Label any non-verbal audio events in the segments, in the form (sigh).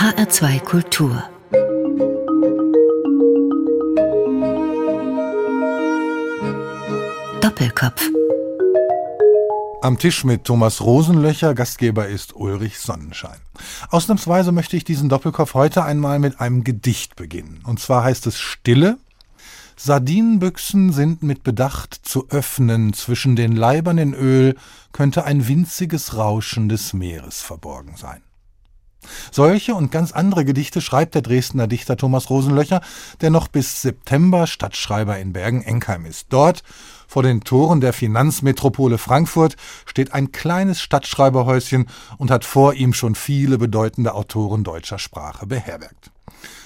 HR2 Kultur Doppelkopf am Tisch mit Thomas Rosenlöcher, Gastgeber ist Ulrich Sonnenschein. Ausnahmsweise möchte ich diesen Doppelkopf heute einmal mit einem Gedicht beginnen. Und zwar heißt es Stille. Sardinenbüchsen sind mit Bedacht zu öffnen, zwischen den Leibern in Öl könnte ein winziges Rauschen des Meeres verborgen sein. Solche und ganz andere Gedichte schreibt der Dresdner Dichter Thomas Rosenlöcher, der noch bis September Stadtschreiber in Bergen-Enkheim ist. Dort, vor den Toren der Finanzmetropole Frankfurt, steht ein kleines Stadtschreiberhäuschen und hat vor ihm schon viele bedeutende Autoren deutscher Sprache beherbergt.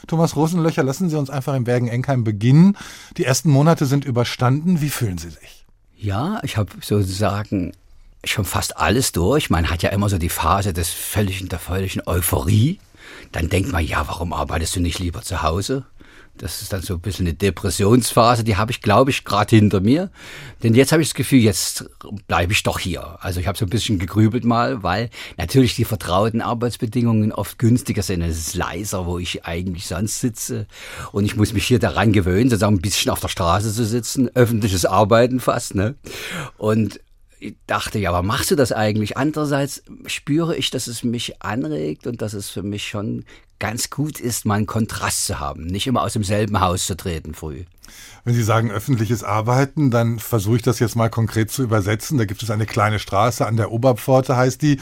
Thomas Rosenlöcher, lassen Sie uns einfach in Bergen-Enkheim beginnen. Die ersten Monate sind überstanden. Wie fühlen Sie sich? Ja, ich habe sozusagen schon fast alles durch. Man hat ja immer so die Phase des völligen, der völligen Euphorie. Dann denkt man, ja, warum arbeitest du nicht lieber zu Hause? Das ist dann so ein bisschen eine Depressionsphase, die habe ich, glaube ich, gerade hinter mir. Denn jetzt habe ich das Gefühl, jetzt bleibe ich doch hier. Also ich habe so ein bisschen gegrübelt mal, weil natürlich die vertrauten Arbeitsbedingungen oft günstiger sind. Es ist leiser, wo ich eigentlich sonst sitze. Und ich muss mich hier daran gewöhnen, sozusagen ein bisschen auf der Straße zu sitzen, öffentliches Arbeiten fast. Ne? Und ich dachte, ja, aber machst du das eigentlich? Andererseits spüre ich, dass es mich anregt und dass es für mich schon ganz gut ist, mal einen Kontrast zu haben, nicht immer aus demselben Haus zu treten früh. Wenn Sie sagen öffentliches Arbeiten, dann versuche ich das jetzt mal konkret zu übersetzen. Da gibt es eine kleine Straße an der Oberpforte, heißt die.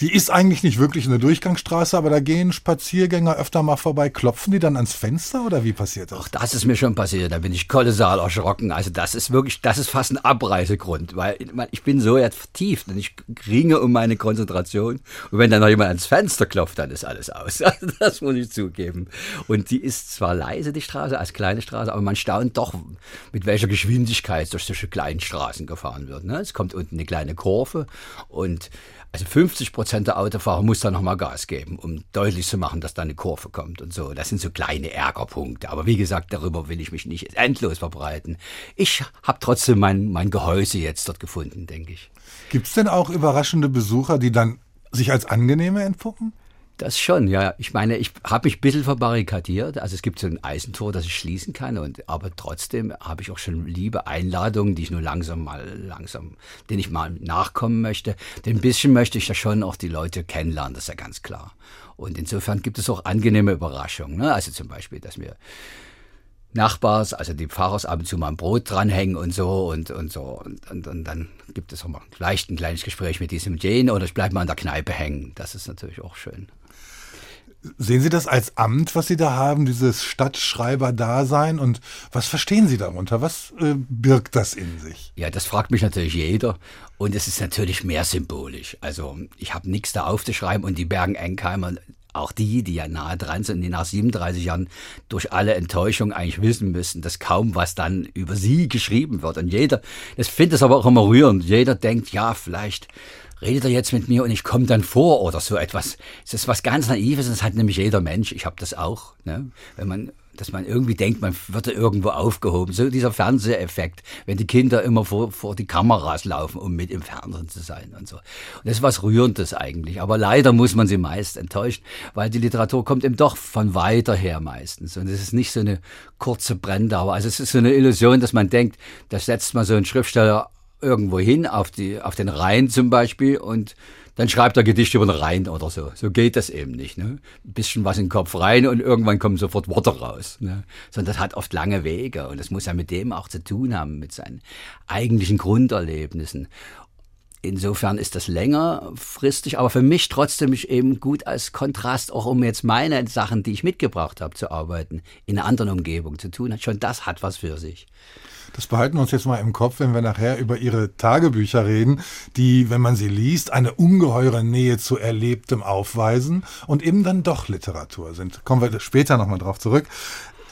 Die ist eigentlich nicht wirklich eine Durchgangsstraße, aber da gehen Spaziergänger öfter mal vorbei. Klopfen die dann ans Fenster oder wie passiert das? Auch das ist mir schon passiert. Da bin ich kolossal erschrocken. Also das ist wirklich, das ist fast ein Abreisegrund, weil ich bin so vertieft und ich ringe um meine Konzentration. Und wenn dann noch jemand ans Fenster klopft, dann ist alles aus. (laughs) das muss ich zugeben. Und die ist zwar leise, die Straße, als kleine Straße, aber man staunt doch, mit welcher Geschwindigkeit durch solche kleinen Straßen gefahren wird. Ne? Es kommt unten eine kleine Kurve und also 50 Prozent der Autofahrer muss da nochmal Gas geben, um deutlich zu machen, dass da eine Kurve kommt und so. Das sind so kleine Ärgerpunkte. Aber wie gesagt, darüber will ich mich nicht endlos verbreiten. Ich habe trotzdem mein, mein Gehäuse jetzt dort gefunden, denke ich. Gibt es denn auch überraschende Besucher, die dann sich als angenehme entpuppen? Das schon, ja. Ich meine, ich habe mich ein bisschen verbarrikadiert. Also es gibt so ein Eisentor, das ich schließen kann. Und, aber trotzdem habe ich auch schon liebe Einladungen, die ich nur langsam mal, langsam, denen ich mal nachkommen möchte. Denn ein bisschen möchte ich ja schon auch die Leute kennenlernen, das ist ja ganz klar. Und insofern gibt es auch angenehme Überraschungen. Ne? Also zum Beispiel, dass mir Nachbars, also die Pfarrers ab und zu mal ein Brot dranhängen und so und, und so. Und, und, und dann gibt es auch mal vielleicht ein kleines Gespräch mit diesem Jane oder ich bleibe mal an der Kneipe hängen. Das ist natürlich auch schön. Sehen Sie das als Amt, was Sie da haben, dieses Stadtschreiber-Dasein? Und was verstehen Sie darunter? Was äh, birgt das in sich? Ja, das fragt mich natürlich jeder. Und es ist natürlich mehr symbolisch. Also ich habe nichts da aufzuschreiben und die Bergen-Enkheimer, auch die, die ja nahe dran sind, die nach 37 Jahren durch alle Enttäuschungen eigentlich wissen müssen, dass kaum was dann über sie geschrieben wird. Und jeder, das finde ich aber auch immer rührend, jeder denkt, ja, vielleicht redet er jetzt mit mir und ich komme dann vor oder so etwas. Es ist was ganz Naives, das hat nämlich jeder Mensch. Ich habe das auch. Ne? Wenn man dass man irgendwie denkt, man wird irgendwo aufgehoben. So dieser Fernseheffekt, wenn die Kinder immer vor, vor die Kameras laufen, um mit im Fernsehen zu sein und so. Und das ist was Rührendes eigentlich. Aber leider muss man sie meist enttäuschen, weil die Literatur kommt eben doch von weiter her meistens. Und es ist nicht so eine kurze Brenndauer. Also es ist so eine Illusion, dass man denkt, da setzt man so einen Schriftsteller irgendwo hin, auf, die, auf den Rhein zum Beispiel, und dann schreibt er Gedichte über den Rhein oder so. So geht das eben nicht. Ne? Ein bisschen was in den Kopf rein und irgendwann kommen sofort Worte raus. Ne? Sondern das hat oft lange Wege und das muss ja mit dem auch zu tun haben, mit seinen eigentlichen Grunderlebnissen. Insofern ist das längerfristig, aber für mich trotzdem eben gut als Kontrast, auch um jetzt meine Sachen, die ich mitgebracht habe, zu arbeiten, in einer anderen Umgebung zu tun. Schon das hat was für sich. Das behalten wir uns jetzt mal im Kopf, wenn wir nachher über Ihre Tagebücher reden, die, wenn man sie liest, eine ungeheure Nähe zu Erlebtem aufweisen und eben dann doch Literatur sind. Kommen wir später nochmal drauf zurück.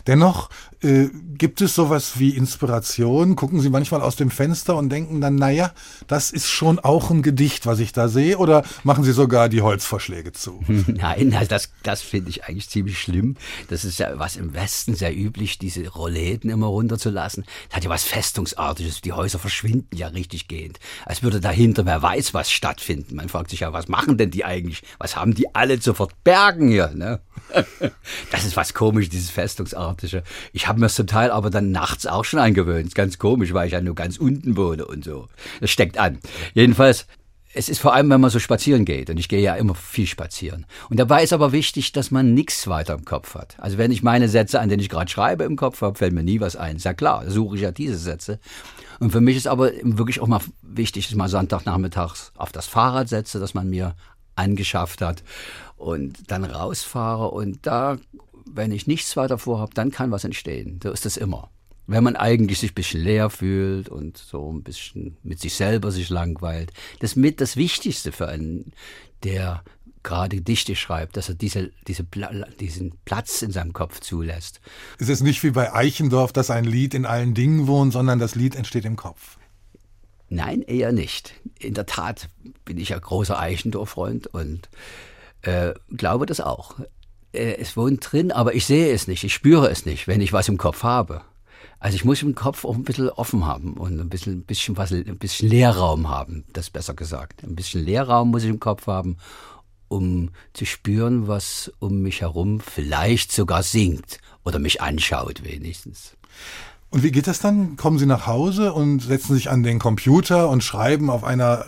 Dennoch äh, gibt es sowas wie Inspiration. Gucken Sie manchmal aus dem Fenster und denken dann, naja, das ist schon auch ein Gedicht, was ich da sehe, oder machen Sie sogar die Holzvorschläge zu? (laughs) Nein, also das, das finde ich eigentlich ziemlich schlimm. Das ist ja was im Westen sehr üblich, diese Rollläden immer runterzulassen. Das hat ja was Festungsartiges. Die Häuser verschwinden ja richtig gehend. Als würde dahinter wer weiß was stattfinden. Man fragt sich ja, was machen denn die eigentlich? Was haben die alle zu verbergen hier? Ne? (laughs) Das ist was komisch, dieses Festungsartige. Ich habe mir das zum Teil aber dann nachts auch schon angewöhnt. Ganz komisch, weil ich ja nur ganz unten wohne und so. Das steckt an. Jedenfalls, es ist vor allem, wenn man so spazieren geht. Und ich gehe ja immer viel spazieren. Und dabei ist aber wichtig, dass man nichts weiter im Kopf hat. Also wenn ich meine Sätze, an denen ich gerade schreibe, im Kopf habe, fällt mir nie was ein. Ist ja klar, suche ich ja diese Sätze. Und für mich ist aber wirklich auch mal wichtig, dass man Sonntagnachmittags auf das Fahrrad setze, das man mir angeschafft hat und dann rausfahre und da, wenn ich nichts weiter vorhabe, dann kann was entstehen. So ist das immer. Wenn man eigentlich sich ein bisschen leer fühlt und so ein bisschen mit sich selber sich langweilt. Das ist mit das Wichtigste für einen, der gerade Gedichte schreibt, dass er diese, diese, diesen Platz in seinem Kopf zulässt. Es ist nicht wie bei Eichendorff, dass ein Lied in allen Dingen wohnt, sondern das Lied entsteht im Kopf. Nein, eher nicht. In der Tat bin ich ja großer Eichendorff-Freund und äh, glaube das auch. Äh, es wohnt drin, aber ich sehe es nicht, ich spüre es nicht, wenn ich was im Kopf habe. Also ich muss im Kopf auch ein bisschen offen haben und ein bisschen, ein bisschen was, ein bisschen Leerraum haben, das besser gesagt. Ein bisschen Leerraum muss ich im Kopf haben, um zu spüren, was um mich herum vielleicht sogar singt oder mich anschaut wenigstens. Und wie geht das dann? Kommen Sie nach Hause und setzen sich an den Computer und schreiben auf einer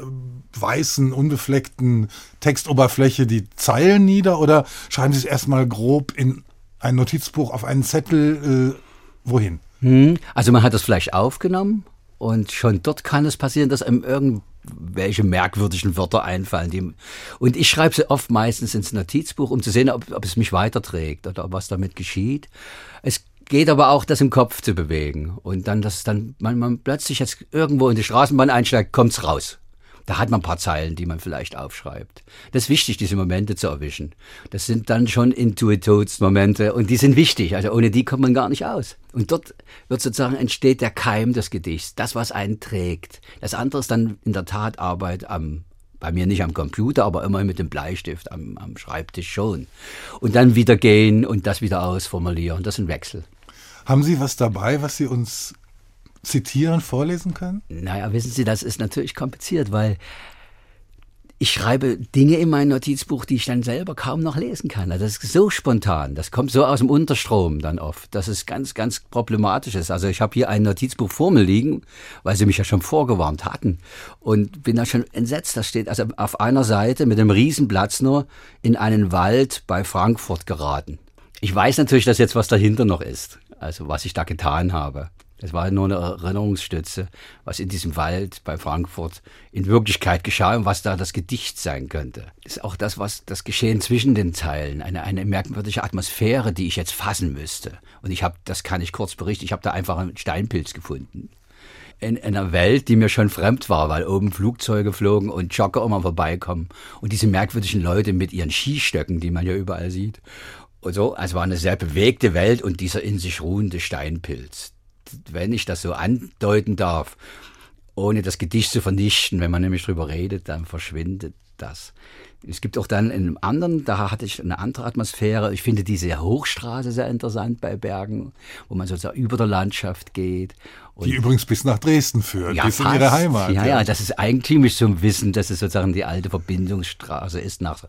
weißen, unbefleckten Textoberfläche die Zeilen nieder oder schreiben Sie es erstmal grob in ein Notizbuch auf einen Zettel? Äh, wohin? Hm, also man hat das vielleicht aufgenommen und schon dort kann es passieren, dass einem irgendwelche merkwürdigen Wörter einfallen. Die, und ich schreibe sie oft meistens ins Notizbuch, um zu sehen, ob, ob es mich weiterträgt oder was damit geschieht. Es geht aber auch, das im Kopf zu bewegen. Und dann, dass dann man, man plötzlich jetzt irgendwo in die Straßenbahn einsteigt, kommt's raus. Da hat man ein paar Zeilen, die man vielleicht aufschreibt. Das ist wichtig, diese Momente zu erwischen. Das sind dann schon Intuitionsmomente und die sind wichtig. Also ohne die kommt man gar nicht aus. Und dort wird sozusagen entsteht der Keim des Gedichts, das, was einen trägt. Das andere ist dann in der Tat Arbeit am bei mir nicht am Computer, aber immer mit dem Bleistift am, am Schreibtisch schon. Und dann wieder gehen und das wieder ausformulieren. Das ist ein Wechsel. Haben Sie was dabei, was Sie uns zitieren, vorlesen können? Naja, wissen Sie, das ist natürlich kompliziert, weil ich schreibe Dinge in mein Notizbuch, die ich dann selber kaum noch lesen kann. Also das ist so spontan, das kommt so aus dem Unterstrom dann oft, dass es ganz, ganz problematisch ist. Also ich habe hier ein Notizbuch vor mir liegen, weil sie mich ja schon vorgewarnt hatten und bin da schon entsetzt. Das steht also auf einer Seite mit einem Riesenplatz nur in einen Wald bei Frankfurt geraten. Ich weiß natürlich, dass jetzt was dahinter noch ist also was ich da getan habe. Das war nur eine Erinnerungsstütze, was in diesem Wald bei Frankfurt in Wirklichkeit geschah und was da das Gedicht sein könnte. Das ist auch das, was das Geschehen zwischen den Zeilen, eine, eine merkwürdige Atmosphäre, die ich jetzt fassen müsste. Und ich habe, das kann ich kurz berichten, ich habe da einfach einen Steinpilz gefunden. In, in einer Welt, die mir schon fremd war, weil oben Flugzeuge flogen und Jogger immer vorbeikommen. Und diese merkwürdigen Leute mit ihren Skistöcken, die man ja überall sieht. Und so, also war eine sehr bewegte Welt und dieser in sich ruhende Steinpilz. Wenn ich das so andeuten darf, ohne das Gedicht zu vernichten, wenn man nämlich drüber redet, dann verschwindet das. Es gibt auch dann in einem anderen, da hatte ich eine andere Atmosphäre. Ich finde diese Hochstraße sehr interessant bei Bergen, wo man sozusagen über der Landschaft geht. Und die übrigens bis nach Dresden führt, ja, bis fast. in ihre Heimat. Ja, ja, ja, das ist eigentümlich zum Wissen, dass es sozusagen die alte Verbindungsstraße ist nach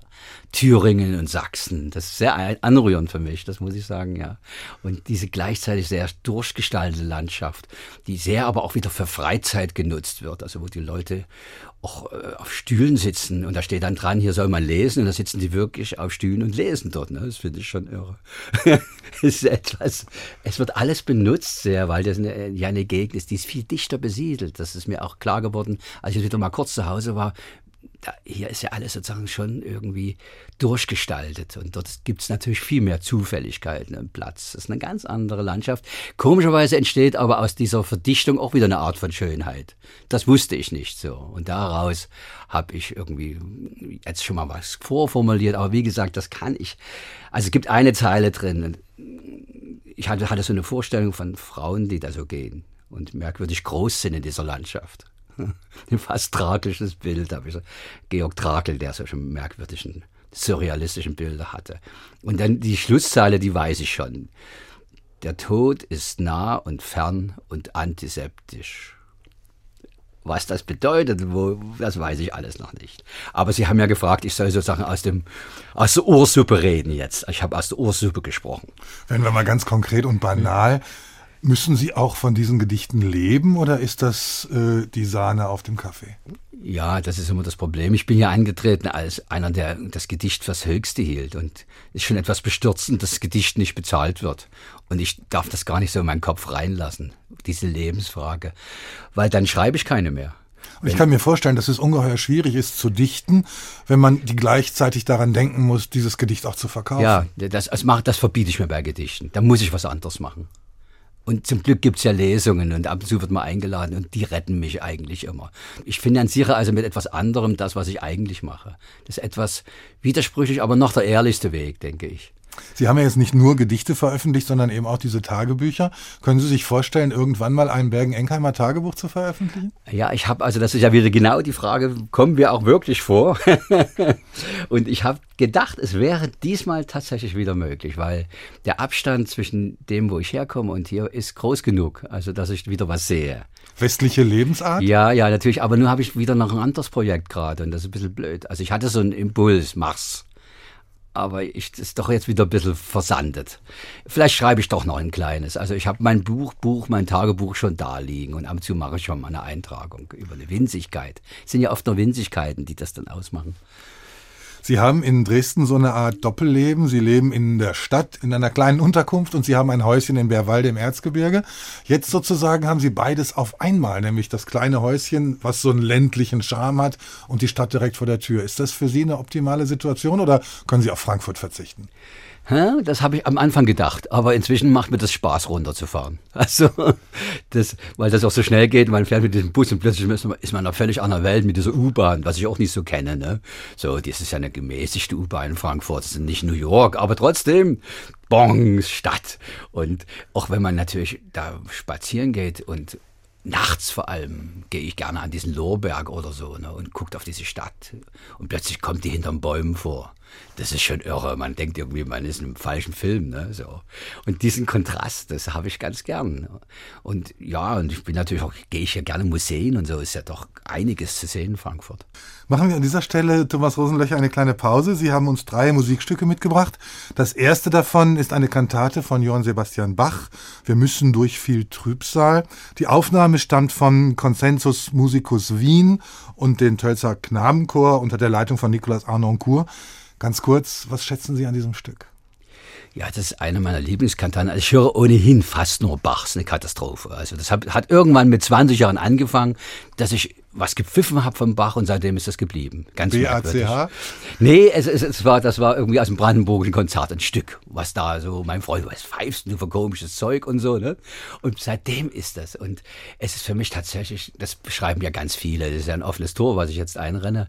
Thüringen und Sachsen. Das ist sehr anrührend für mich, das muss ich sagen, ja. Und diese gleichzeitig sehr durchgestaltete Landschaft, die sehr aber auch wieder für Freizeit genutzt wird, also wo die Leute auch äh, auf Stühlen sitzen und da steht dann dran, hier soll man lesen und da sitzen die wirklich auf Stühlen und lesen dort. Ne? Das finde ich schon irre. (laughs) es ist etwas, es wird alles benutzt sehr, weil das eine, ja eine Gegend ist, die ist viel dichter besiedelt. Das ist mir auch klar geworden, als ich wieder mal kurz zu Hause war, hier ist ja alles sozusagen schon irgendwie durchgestaltet. Und dort gibt es natürlich viel mehr Zufälligkeiten im Platz. Das ist eine ganz andere Landschaft. Komischerweise entsteht aber aus dieser Verdichtung auch wieder eine Art von Schönheit. Das wusste ich nicht so. Und daraus habe ich irgendwie jetzt schon mal was vorformuliert. Aber wie gesagt, das kann ich. Also es gibt eine Zeile drin ich hatte, hatte so eine Vorstellung von Frauen, die da so gehen und merkwürdig groß sind in dieser Landschaft. Ein fast tragisches Bild habe ich so. Georg Trakel, der solche merkwürdigen, surrealistischen Bilder hatte. Und dann die Schlusszeile, die weiß ich schon. Der Tod ist nah und fern und antiseptisch. Was das bedeutet, wo, das weiß ich alles noch nicht. Aber Sie haben ja gefragt, ich soll sozusagen aus, dem, aus der Ursuppe reden jetzt. Ich habe aus der Ursuppe gesprochen. Wenn wir mal ganz konkret und banal, müssen Sie auch von diesen Gedichten leben oder ist das äh, die Sahne auf dem Kaffee? Ja, das ist immer das Problem. Ich bin ja angetreten als einer, der das Gedicht fürs Höchste hielt. Und es ist schon etwas bestürzend, dass das Gedicht nicht bezahlt wird. Und ich darf das gar nicht so in meinen Kopf reinlassen, diese Lebensfrage. Weil dann schreibe ich keine mehr. Und ich kann mir vorstellen, dass es ungeheuer schwierig ist zu dichten, wenn man die gleichzeitig daran denken muss, dieses Gedicht auch zu verkaufen. Ja, das, das, macht, das verbiete ich mir bei Gedichten. Da muss ich was anderes machen. Und zum Glück gibt's ja Lesungen und ab und zu wird man eingeladen und die retten mich eigentlich immer. Ich finanziere also mit etwas anderem das, was ich eigentlich mache. Das ist etwas widersprüchlich, aber noch der ehrlichste Weg, denke ich. Sie haben ja jetzt nicht nur Gedichte veröffentlicht, sondern eben auch diese Tagebücher. Können Sie sich vorstellen, irgendwann mal ein Bergen-Enkheimer Tagebuch zu veröffentlichen? Ja, ich habe, also das ist ja wieder genau die Frage, kommen wir auch wirklich vor? (laughs) und ich habe gedacht, es wäre diesmal tatsächlich wieder möglich, weil der Abstand zwischen dem, wo ich herkomme und hier, ist groß genug, also dass ich wieder was sehe. Westliche Lebensart? Ja, ja, natürlich, aber nur habe ich wieder noch ein anderes Projekt gerade und das ist ein bisschen blöd. Also ich hatte so einen Impuls, mach's aber ich ist doch jetzt wieder ein bisschen versandet. Vielleicht schreibe ich doch noch ein kleines. Also ich habe mein Buch, Buch, mein Tagebuch schon da liegen und ab und zu mache ich schon mal eine Eintragung über eine Winzigkeit. Es sind ja oft nur Winzigkeiten, die das dann ausmachen. Sie haben in Dresden so eine Art Doppelleben. Sie leben in der Stadt, in einer kleinen Unterkunft und Sie haben ein Häuschen in Bärwalde im Erzgebirge. Jetzt sozusagen haben Sie beides auf einmal, nämlich das kleine Häuschen, was so einen ländlichen Charme hat und die Stadt direkt vor der Tür. Ist das für Sie eine optimale Situation oder können Sie auf Frankfurt verzichten? Das habe ich am Anfang gedacht, aber inzwischen macht mir das Spaß, runterzufahren. (laughs) Also, das, weil das auch so schnell geht, man fährt mit diesem Bus und plötzlich ist man einer völlig anderen Welt mit dieser U-Bahn, was ich auch nicht so kenne. Ne? So, das ist ja eine gemäßigte U-Bahn in Frankfurt, das ist nicht New York, aber trotzdem, Bong, Stadt. Und auch wenn man natürlich da spazieren geht und nachts vor allem gehe ich gerne an diesen Lohberg oder so ne, und guckt auf diese Stadt. Und plötzlich kommt die hinterm Bäumen vor. Das ist schon irre. Man denkt irgendwie, man ist in einem falschen Film. Ne, so. Und diesen Kontrast, das habe ich ganz gern. Und ja, und ich bin natürlich auch, gehe ich ja gerne Museen und so, ist ja doch einiges zu sehen in Frankfurt. Machen wir an dieser Stelle, Thomas Rosenlöcher, eine kleine Pause. Sie haben uns drei Musikstücke mitgebracht. Das erste davon ist eine Kantate von Johann Sebastian Bach. Wir müssen durch viel Trübsal. Die Aufnahme stammt vom Consensus Musicus Wien und den Tölzer Knabenchor unter der Leitung von Nicolas Arnoncourt. Ganz kurz, was schätzen Sie an diesem Stück? Ja, das ist eine meiner Lieblingskantaten. Also ich höre ohnehin fast nur Bachs, eine Katastrophe. Also das hat, hat irgendwann mit 20 Jahren angefangen, dass ich was gepfiffen habe vom Bach und seitdem ist das geblieben. Ganz BACH? Nee, es, es, es, war, das war irgendwie aus dem brandenburgischen Konzert ein Stück, was da so, mein Freund, was pfeifst du für komisches Zeug und so, ne? Und seitdem ist das. Und es ist für mich tatsächlich, das beschreiben ja ganz viele, das ist ja ein offenes Tor, was ich jetzt einrenne,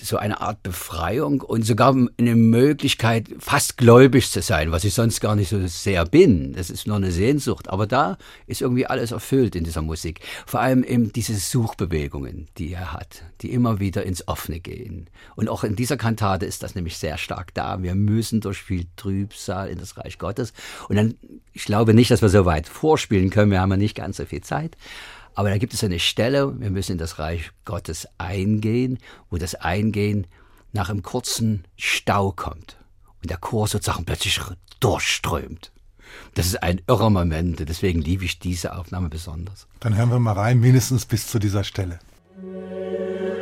so eine Art Befreiung und sogar eine Möglichkeit, fast gläubig zu sein, was ich sonst gar nicht so sehr bin. Das ist nur eine Sehnsucht. Aber da ist irgendwie alles erfüllt in dieser Musik. Vor allem eben diese Suchbewegungen. Beziehungen, die er hat, die immer wieder ins Offene gehen. Und auch in dieser Kantate ist das nämlich sehr stark da. Wir müssen durch viel Trübsal in das Reich Gottes. Und dann, ich glaube nicht, dass wir so weit vorspielen können, wir haben ja nicht ganz so viel Zeit. Aber da gibt es eine Stelle, wir müssen in das Reich Gottes eingehen, wo das Eingehen nach einem kurzen Stau kommt. Und der Chor sozusagen plötzlich durchströmt. Das ist ein irrer Moment, deswegen liebe ich diese Aufnahme besonders. Dann hören wir mal rein, mindestens bis zu dieser Stelle. Ja,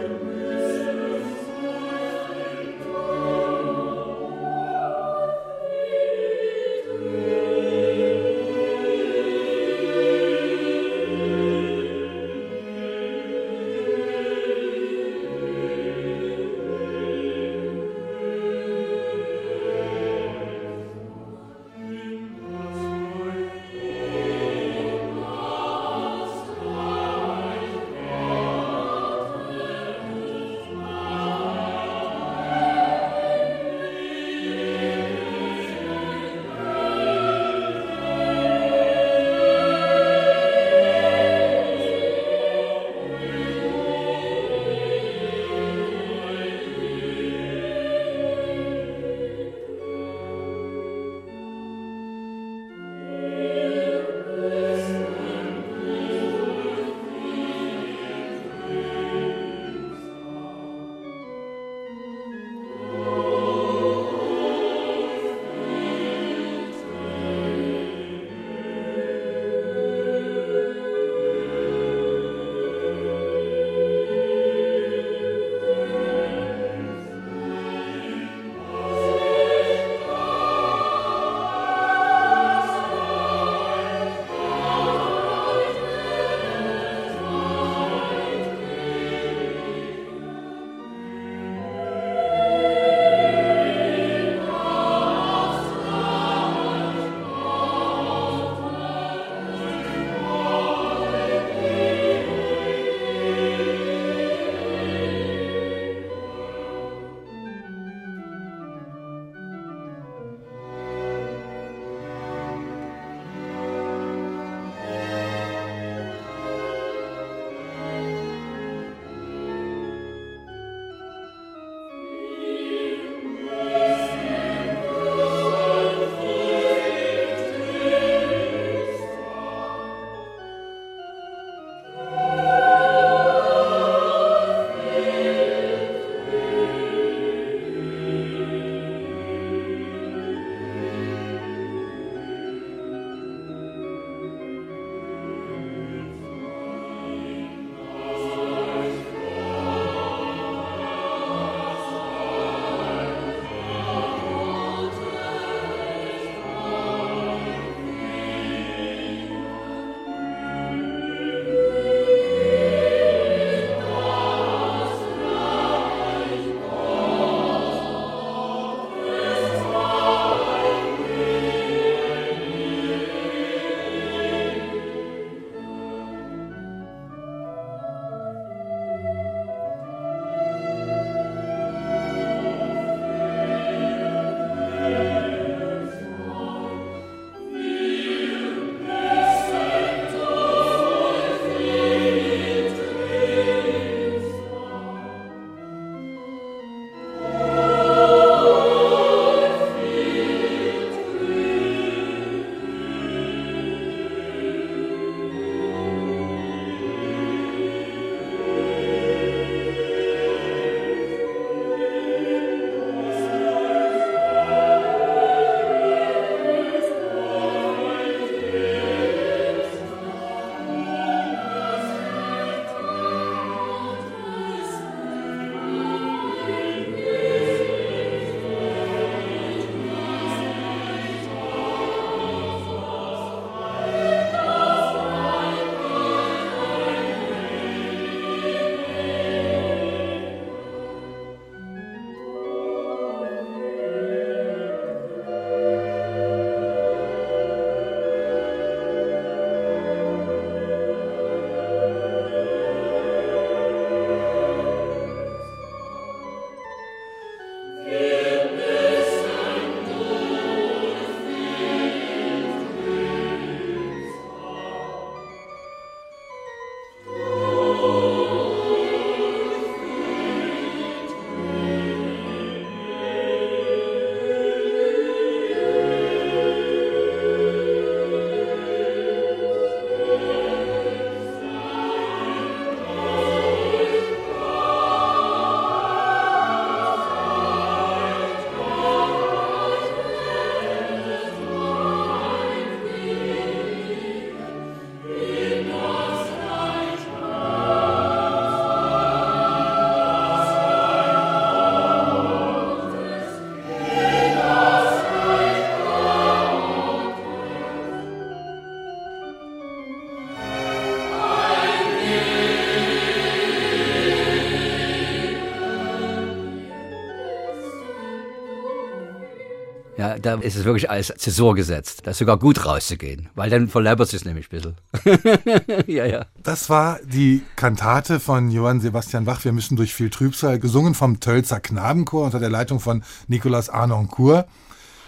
da ist es wirklich als Zäsur gesetzt. Da ist sogar gut rauszugehen, weil dann verleppert es nämlich ein bisschen. (laughs) ja, ja. Das war die Kantate von Johann Sebastian Bach. Wir müssen durch viel Trübsal, gesungen vom Tölzer Knabenchor unter der Leitung von Nicolas Arnoncourt.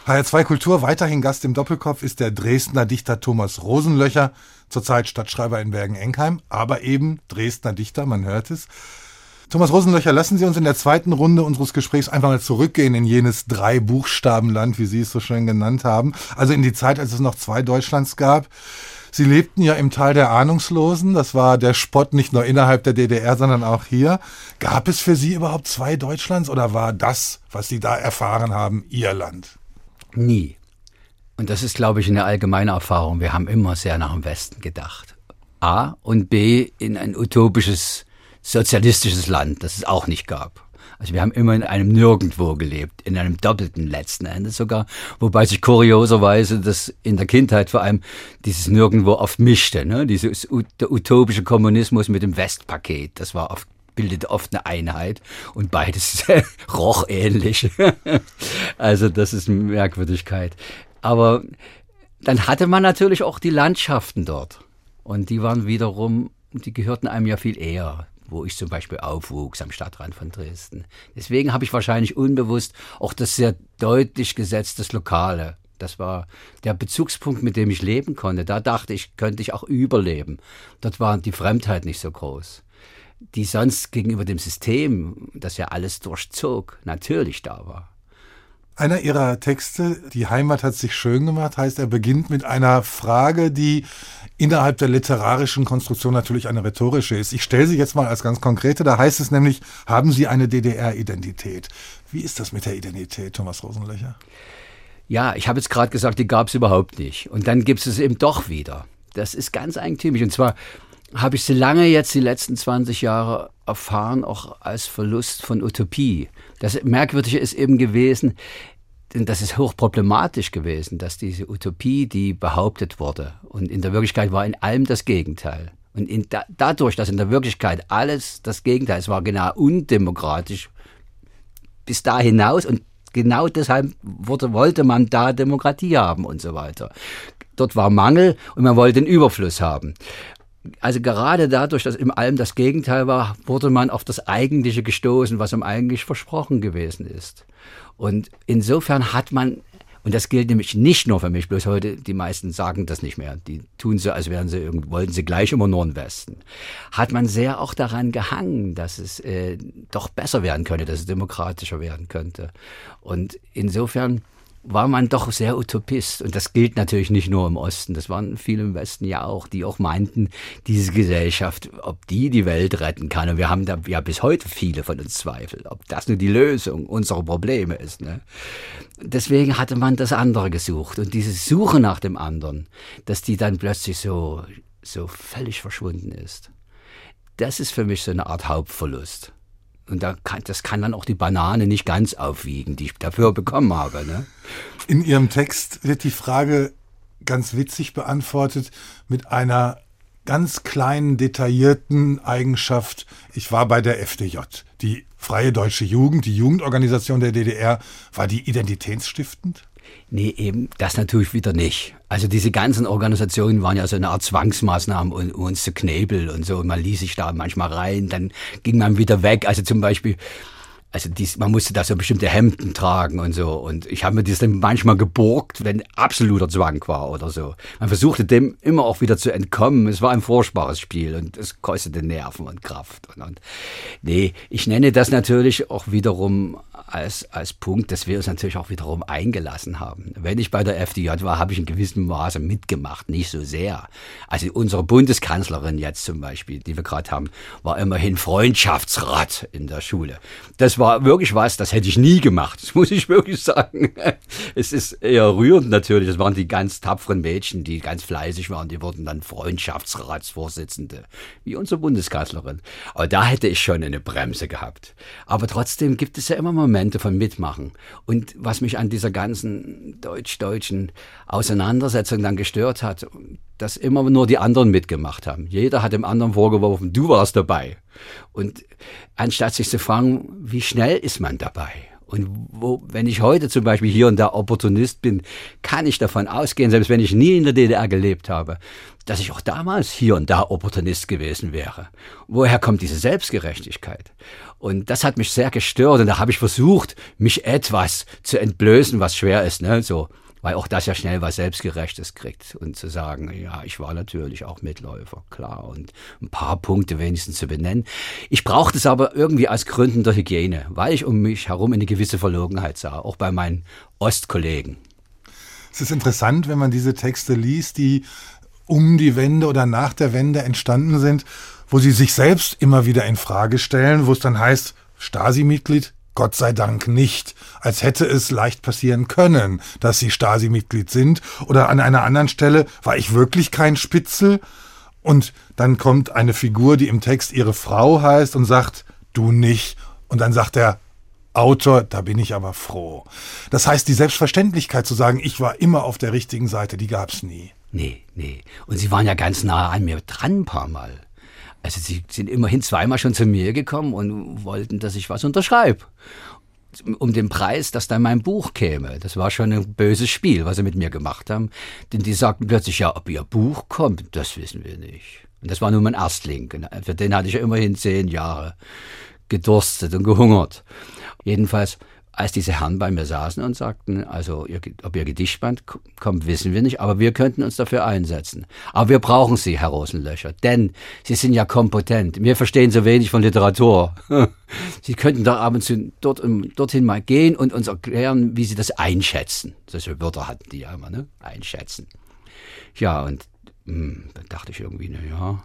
HR2 Kultur, weiterhin Gast im Doppelkopf ist der Dresdner Dichter Thomas Rosenlöcher, zurzeit Stadtschreiber in Bergen-Enkheim, aber eben Dresdner Dichter, man hört es. Thomas Rosenlöcher, lassen Sie uns in der zweiten Runde unseres Gesprächs einfach mal zurückgehen in jenes Drei-Buchstaben-Land, wie Sie es so schön genannt haben. Also in die Zeit, als es noch zwei Deutschlands gab. Sie lebten ja im Tal der Ahnungslosen. Das war der Spott nicht nur innerhalb der DDR, sondern auch hier. Gab es für Sie überhaupt zwei Deutschlands oder war das, was Sie da erfahren haben, Ihr Land? Nie. Und das ist, glaube ich, eine allgemeine Erfahrung. Wir haben immer sehr nach dem Westen gedacht. A und B in ein utopisches sozialistisches Land, das es auch nicht gab. Also wir haben immer in einem Nirgendwo gelebt, in einem doppelten letzten Endes sogar, wobei sich kurioserweise das in der Kindheit vor allem dieses Nirgendwo oft mischte. Ne? Dieses, der utopische Kommunismus mit dem Westpaket, das war oft bildete oft eine Einheit und beides (laughs) roch ähnlich. (laughs) also das ist eine Merkwürdigkeit. Aber dann hatte man natürlich auch die Landschaften dort und die waren wiederum, die gehörten einem ja viel eher wo ich zum Beispiel aufwuchs am Stadtrand von Dresden. Deswegen habe ich wahrscheinlich unbewusst auch das sehr deutlich gesetzt, das Lokale. Das war der Bezugspunkt, mit dem ich leben konnte. Da dachte ich, könnte ich auch überleben. Dort war die Fremdheit nicht so groß, die sonst gegenüber dem System, das ja alles durchzog, natürlich da war. Einer Ihrer Texte, Die Heimat hat sich schön gemacht, heißt, er beginnt mit einer Frage, die innerhalb der literarischen Konstruktion natürlich eine rhetorische ist. Ich stelle sie jetzt mal als ganz konkrete. Da heißt es nämlich, haben Sie eine DDR-Identität? Wie ist das mit der Identität, Thomas Rosenlöcher? Ja, ich habe jetzt gerade gesagt, die gab es überhaupt nicht. Und dann gibt es es eben doch wieder. Das ist ganz eigentümlich. Und zwar habe ich sie lange jetzt die letzten 20 Jahre erfahren, auch als Verlust von Utopie. Das Merkwürdige ist eben gewesen, denn das ist hochproblematisch gewesen, dass diese Utopie, die behauptet wurde, und in der Wirklichkeit war in allem das Gegenteil. Und in, da, dadurch, dass in der Wirklichkeit alles das Gegenteil, es war genau undemokratisch bis da hinaus und genau deshalb wurde, wollte man da Demokratie haben und so weiter. Dort war Mangel und man wollte den Überfluss haben also gerade dadurch, dass im allem das Gegenteil war, wurde man auf das Eigentliche gestoßen, was ihm eigentlich versprochen gewesen ist. Und insofern hat man, und das gilt nämlich nicht nur für mich, bloß heute, die meisten sagen das nicht mehr. Die tun so, als wären sie, wollten sie gleich immer nur im Westen. Hat man sehr auch daran gehangen, dass es äh, doch besser werden könnte, dass es demokratischer werden könnte. Und insofern war man doch sehr Utopist. Und das gilt natürlich nicht nur im Osten, das waren viele im Westen ja auch, die auch meinten, diese Gesellschaft, ob die die Welt retten kann. Und wir haben da ja bis heute viele von uns Zweifel, ob das nur die Lösung unserer Probleme ist. Ne? Deswegen hatte man das andere gesucht. Und diese Suche nach dem anderen, dass die dann plötzlich so, so völlig verschwunden ist, das ist für mich so eine Art Hauptverlust. Und da kann, das kann dann auch die Banane nicht ganz aufwiegen, die ich dafür bekommen habe. Ne? In Ihrem Text wird die Frage ganz witzig beantwortet mit einer ganz kleinen, detaillierten Eigenschaft. Ich war bei der FDJ. Die Freie Deutsche Jugend, die Jugendorganisation der DDR, war die identitätsstiftend? Nee, eben das natürlich wieder nicht. Also diese ganzen Organisationen waren ja so eine Art Zwangsmaßnahmen, um, um uns zu knebeln und so. Und man ließ sich da manchmal rein, dann ging man wieder weg. Also zum Beispiel also dies, man musste da so bestimmte Hemden tragen und so. Und ich habe mir das dann manchmal geborgt, wenn absoluter Zwang war oder so. Man versuchte dem immer auch wieder zu entkommen. Es war ein furchtbares Spiel und es kostete Nerven und Kraft. Und, und nee, ich nenne das natürlich auch wiederum als, als Punkt, dass wir uns natürlich auch wiederum eingelassen haben. Wenn ich bei der FDJ war, habe ich in gewissem Maße mitgemacht, nicht so sehr. Also unsere Bundeskanzlerin jetzt zum Beispiel, die wir gerade haben, war immerhin Freundschaftsrat in der Schule. Das war wirklich was, das hätte ich nie gemacht. Das (laughs) muss ich wirklich sagen. Es ist eher rührend natürlich. Das waren die ganz tapferen Mädchen, die ganz fleißig waren. Die wurden dann Freundschaftsratsvorsitzende, wie unsere Bundeskanzlerin. Aber da hätte ich schon eine Bremse gehabt. Aber trotzdem gibt es ja immer Momente von Mitmachen. Und was mich an dieser ganzen deutsch-deutschen Auseinandersetzung dann gestört hat, dass immer nur die anderen mitgemacht haben. Jeder hat dem anderen vorgeworfen, du warst dabei. Und anstatt sich zu fragen, wie schnell ist man dabei? Und wo, wenn ich heute zum Beispiel hier und da Opportunist bin, kann ich davon ausgehen, selbst wenn ich nie in der DDR gelebt habe, dass ich auch damals hier und da Opportunist gewesen wäre. Woher kommt diese Selbstgerechtigkeit? Und das hat mich sehr gestört und da habe ich versucht, mich etwas zu entblößen, was schwer ist, ne? So weil auch das ja schnell was Selbstgerechtes kriegt und zu sagen, ja, ich war natürlich auch Mitläufer, klar, und ein paar Punkte wenigstens zu benennen. Ich brauchte es aber irgendwie aus Gründen der Hygiene, weil ich um mich herum eine gewisse Verlogenheit sah, auch bei meinen Ostkollegen. Es ist interessant, wenn man diese Texte liest, die um die Wende oder nach der Wende entstanden sind, wo sie sich selbst immer wieder in Frage stellen, wo es dann heißt, Stasi-Mitglied, Gott sei Dank nicht, als hätte es leicht passieren können, dass sie Stasi-Mitglied sind. Oder an einer anderen Stelle war ich wirklich kein Spitzel. Und dann kommt eine Figur, die im Text ihre Frau heißt und sagt, du nicht. Und dann sagt der Autor, da bin ich aber froh. Das heißt, die Selbstverständlichkeit zu sagen, ich war immer auf der richtigen Seite, die gab's nie. Nee, nee. Und sie waren ja ganz nah an mir dran ein paar Mal. Also sie sind immerhin zweimal schon zu mir gekommen und wollten, dass ich was unterschreibe. Um den Preis, dass dann mein Buch käme. Das war schon ein böses Spiel, was sie mit mir gemacht haben. Denn die sagten plötzlich, ja, ob ihr Buch kommt, das wissen wir nicht. Und das war nur mein Erstling. Für den hatte ich ja immerhin zehn Jahre gedurstet und gehungert. Jedenfalls als diese Herren bei mir saßen und sagten, also ihr, ob ihr Gedichtband kommt, wissen wir nicht, aber wir könnten uns dafür einsetzen. Aber wir brauchen Sie, Herr Rosenlöcher, denn Sie sind ja kompetent. Wir verstehen so wenig von Literatur. (laughs) Sie könnten da ab und zu dort, dorthin mal gehen und uns erklären, wie Sie das einschätzen. Solche Wörter hatten die ja immer, ne? Einschätzen. Ja, und mh, hm, dann dachte ich irgendwie, na ja,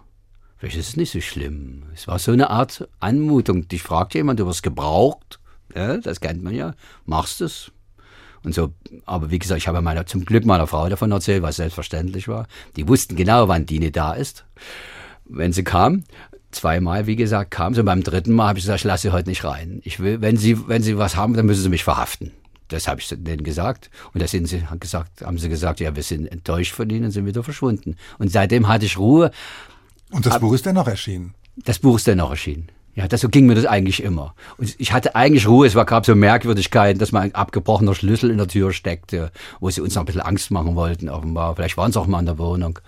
vielleicht ist es nicht so schlimm. Es war so eine Art Anmutung. Dich fragt jemand, du wirst gebraucht ja, das kennt man ja, machst es. Und so, aber wie gesagt, ich habe meiner, zum Glück meiner Frau davon erzählt, was selbstverständlich war. Die wussten genau, wann Dine da ist. Wenn sie kam, zweimal, wie gesagt, kam sie. Beim dritten Mal habe ich gesagt, ich lasse sie heute nicht rein. Ich will, wenn sie, wenn sie was haben, dann müssen sie mich verhaften. Das habe ich denen gesagt. Und da sind sie gesagt, haben sie gesagt, ja, wir sind enttäuscht von ihnen und sind wieder verschwunden. Und seitdem hatte ich Ruhe. Und das Buch ist dennoch erschienen? Das Buch ist dennoch erschienen. Ja, das, so ging mir das eigentlich immer. Und ich hatte eigentlich Ruhe. Es war, gab so Merkwürdigkeiten, dass mal ein abgebrochener Schlüssel in der Tür steckte, wo sie uns noch ein bisschen Angst machen wollten, offenbar. Vielleicht waren sie auch mal in der Wohnung.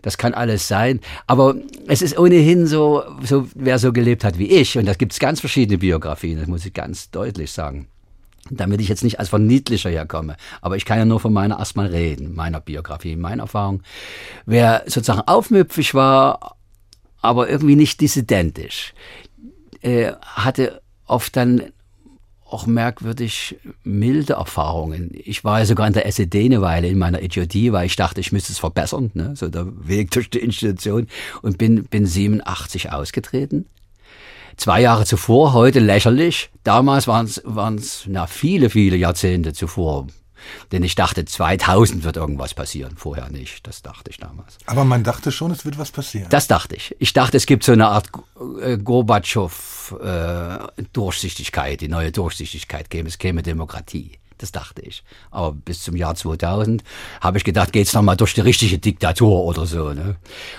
Das kann alles sein. Aber es ist ohnehin so, so wer so gelebt hat wie ich. Und da gibt es ganz verschiedene Biografien, das muss ich ganz deutlich sagen. Damit ich jetzt nicht als Verniedlicher herkomme. Aber ich kann ja nur von meiner erstmal reden, meiner Biografie, meiner Erfahrung. Wer sozusagen aufmüpfig war, aber irgendwie nicht dissidentisch, äh, hatte oft dann auch merkwürdig milde Erfahrungen. Ich war ja sogar in der SED eine Weile in meiner Idiotie, weil ich dachte, ich müsste es verbessern, ne? so der Weg durch die Institution und bin, bin 87 ausgetreten. Zwei Jahre zuvor, heute lächerlich. Damals waren es na viele, viele Jahrzehnte zuvor denn ich dachte, 2000 wird irgendwas passieren. Vorher nicht. Das dachte ich damals. Aber man dachte schon, es wird was passieren. Das dachte ich. Ich dachte, es gibt so eine Art äh, Gorbatschow-Durchsichtigkeit, äh, die neue Durchsichtigkeit käme. Es käme Demokratie. Das dachte ich. Aber bis zum Jahr 2000 habe ich gedacht, geht's noch mal durch die richtige Diktatur oder so. Ne?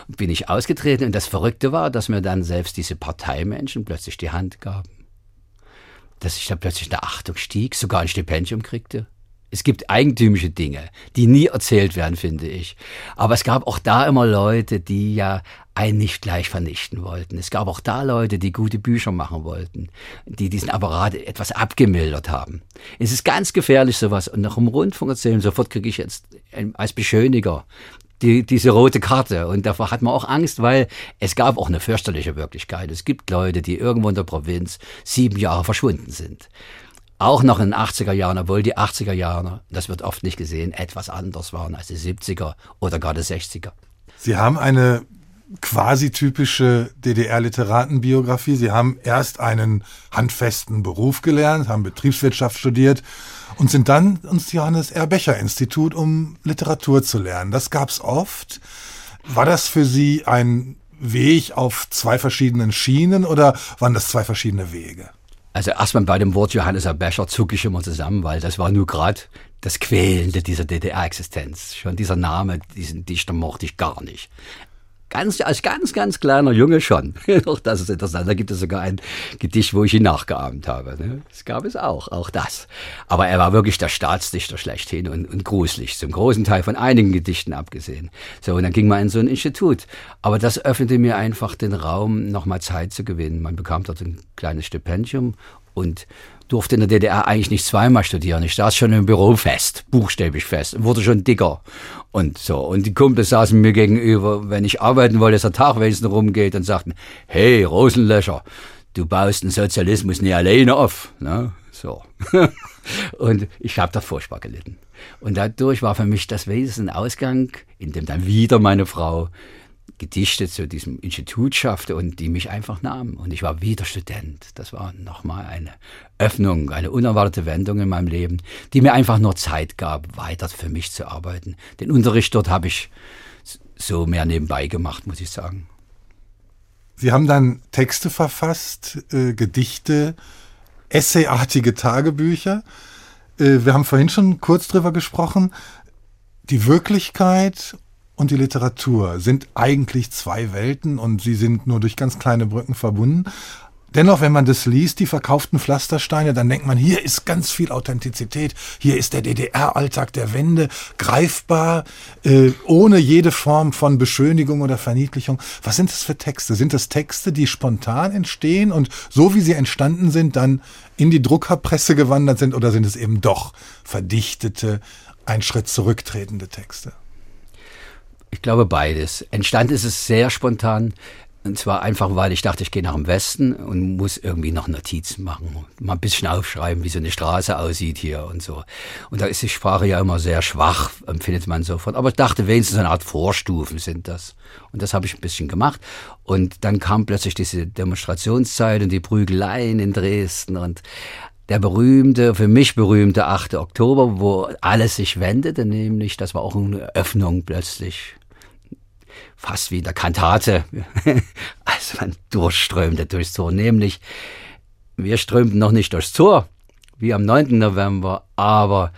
Bin ich ausgetreten und das Verrückte war, dass mir dann selbst diese Parteimenschen plötzlich die Hand gaben. Dass ich da plötzlich eine Achtung stieg, sogar ein Stipendium kriegte. Es gibt eigentümliche Dinge, die nie erzählt werden, finde ich. Aber es gab auch da immer Leute, die ja einen nicht gleich vernichten wollten. Es gab auch da Leute, die gute Bücher machen wollten, die diesen Apparat etwas abgemildert haben. Es ist ganz gefährlich sowas. Und nach dem Rundfunk erzählen, sofort kriege ich jetzt als Beschöniger die, diese rote Karte. Und davor hat man auch Angst, weil es gab auch eine fürchterliche Wirklichkeit. Es gibt Leute, die irgendwo in der Provinz sieben Jahre verschwunden sind auch noch in den 80er Jahren, obwohl die 80er Jahre, das wird oft nicht gesehen, etwas anders waren als die 70er oder gar die 60er. Sie haben eine quasi typische DDR-Literatenbiografie. Sie haben erst einen handfesten Beruf gelernt, haben Betriebswirtschaft studiert und sind dann ins Johannes R. Becher Institut, um Literatur zu lernen. Das gab's oft. War das für Sie ein Weg auf zwei verschiedenen Schienen oder waren das zwei verschiedene Wege? Also erstmal bei dem Wort Johannes Becher zucke ich immer zusammen, weil das war nur gerade das Quälende dieser DDR-Existenz. Schon dieser Name, diesen Dichter mochte ich gar nicht. Ganz, als ganz, ganz kleiner Junge schon. (laughs) Doch, das ist interessant. Da gibt es sogar ein Gedicht, wo ich ihn nachgeahmt habe. Ne? Das gab es auch, auch das. Aber er war wirklich der Staatsdichter schlechthin und, und gruselig, zum großen Teil von einigen Gedichten abgesehen. So, und dann ging man in so ein Institut. Aber das öffnete mir einfach den Raum, nochmal Zeit zu gewinnen. Man bekam dort ein kleines Stipendium und durfte in der DDR eigentlich nicht zweimal studieren. Ich saß schon im Büro fest, buchstäblich fest, wurde schon dicker und so. Und die Kumpels saßen mir gegenüber, wenn ich arbeiten wollte, dass der Tag wenigstens rumgeht und sagten, hey, Rosenlöcher, du baust den Sozialismus nie alleine auf. Ne? So. (laughs) und ich habe da furchtbar gelitten. Und dadurch war für mich das Wesen Ausgang, in dem dann wieder meine Frau Gedichte zu diesem Institut schaffte und die mich einfach nahmen. Und ich war wieder Student. Das war nochmal eine Öffnung, eine unerwartete Wendung in meinem Leben, die mir einfach nur Zeit gab, weiter für mich zu arbeiten. Den Unterricht dort habe ich so mehr nebenbei gemacht, muss ich sagen. Sie haben dann Texte verfasst, äh, Gedichte, essayartige Tagebücher. Äh, wir haben vorhin schon kurz drüber gesprochen. Die Wirklichkeit und die Literatur sind eigentlich zwei Welten und sie sind nur durch ganz kleine Brücken verbunden. Dennoch, wenn man das liest, die verkauften Pflastersteine, dann denkt man, hier ist ganz viel Authentizität, hier ist der DDR-Alltag der Wende, greifbar, äh, ohne jede Form von Beschönigung oder Verniedlichung. Was sind das für Texte? Sind das Texte, die spontan entstehen und so wie sie entstanden sind, dann in die Druckerpresse gewandert sind oder sind es eben doch verdichtete, ein Schritt zurücktretende Texte? Ich glaube beides. Entstanden ist es sehr spontan. Und zwar einfach, weil ich dachte, ich gehe nach dem Westen und muss irgendwie noch Notizen machen. Mal ein bisschen aufschreiben, wie so eine Straße aussieht hier und so. Und da ist die Sprache ja immer sehr schwach, empfindet man sofort. Aber ich dachte, wenigstens eine Art Vorstufen sind das. Und das habe ich ein bisschen gemacht. Und dann kam plötzlich diese Demonstrationszeit und die Prügeleien in Dresden und der berühmte, für mich berühmte 8. Oktober, wo alles sich wendete, nämlich, das war auch eine Öffnung plötzlich fast wie in der Kantate, (laughs) als man durchströmte durchs Tor. Nämlich, wir strömten noch nicht durchs Tor, wie am 9. November, aber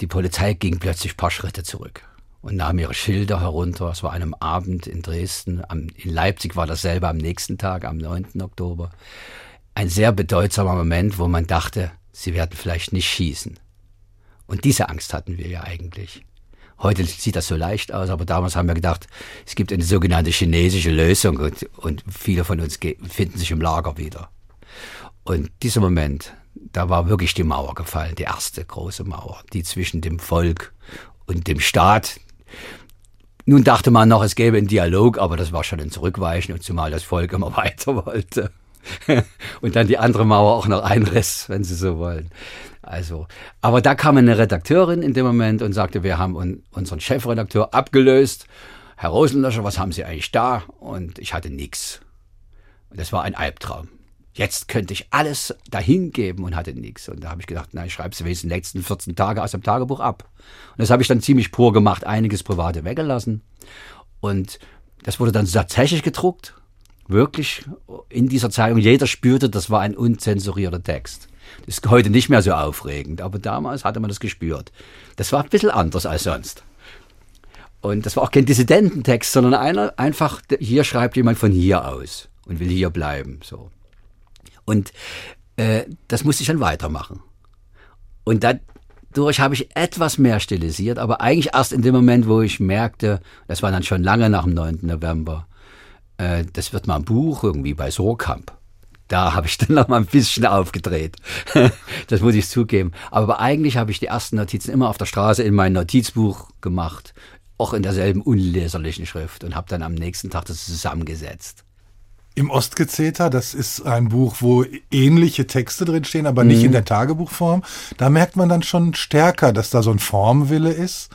die Polizei ging plötzlich paar Schritte zurück und nahm ihre Schilder herunter. Es war einem Abend in Dresden, in Leipzig war dasselbe am nächsten Tag, am 9. Oktober. Ein sehr bedeutsamer Moment, wo man dachte, sie werden vielleicht nicht schießen. Und diese Angst hatten wir ja eigentlich. Heute sieht das so leicht aus, aber damals haben wir gedacht, es gibt eine sogenannte chinesische Lösung und, und viele von uns finden sich im Lager wieder. Und dieser Moment, da war wirklich die Mauer gefallen, die erste große Mauer, die zwischen dem Volk und dem Staat. Nun dachte man noch, es gäbe einen Dialog, aber das war schon ein Zurückweichen und zumal das Volk immer (laughs) weiter wollte. und dann die andere Mauer auch noch einriss, wenn Sie so wollen. Also, aber da kam eine Redakteurin in dem Moment und sagte, wir haben unseren Chefredakteur abgelöst. Herr Rosenlöscher, was haben Sie eigentlich da? Und ich hatte nichts. Und das war ein Albtraum. Jetzt könnte ich alles dahin geben und hatte nichts. Und da habe ich gedacht, na, ich schreibe es wenigstens die nächsten 14 Tage aus dem Tagebuch ab. Und das habe ich dann ziemlich pur gemacht, einiges Private weggelassen. Und das wurde dann tatsächlich gedruckt. Wirklich in dieser Zeitung. Jeder spürte, das war ein unzensurierter Text. Das ist heute nicht mehr so aufregend, aber damals hatte man das gespürt. Das war ein bisschen anders als sonst. Und das war auch kein Dissidententext, sondern einer einfach, hier schreibt jemand von hier aus und will hier bleiben. So. Und äh, das musste ich dann weitermachen. Und dadurch habe ich etwas mehr stilisiert, aber eigentlich erst in dem Moment, wo ich merkte, das war dann schon lange nach dem 9. November, äh, das wird mal ein Buch irgendwie bei Sorkamp da habe ich (laughs) dann noch mal ein bisschen aufgedreht. (laughs) das muss ich zugeben. Aber eigentlich habe ich die ersten Notizen immer auf der Straße in mein Notizbuch gemacht, auch in derselben unleserlichen Schrift und habe dann am nächsten Tag das zusammengesetzt. Im Ostgezeter, das ist ein Buch, wo ähnliche Texte drinstehen, aber nicht mhm. in der Tagebuchform. Da merkt man dann schon stärker, dass da so ein Formwille ist.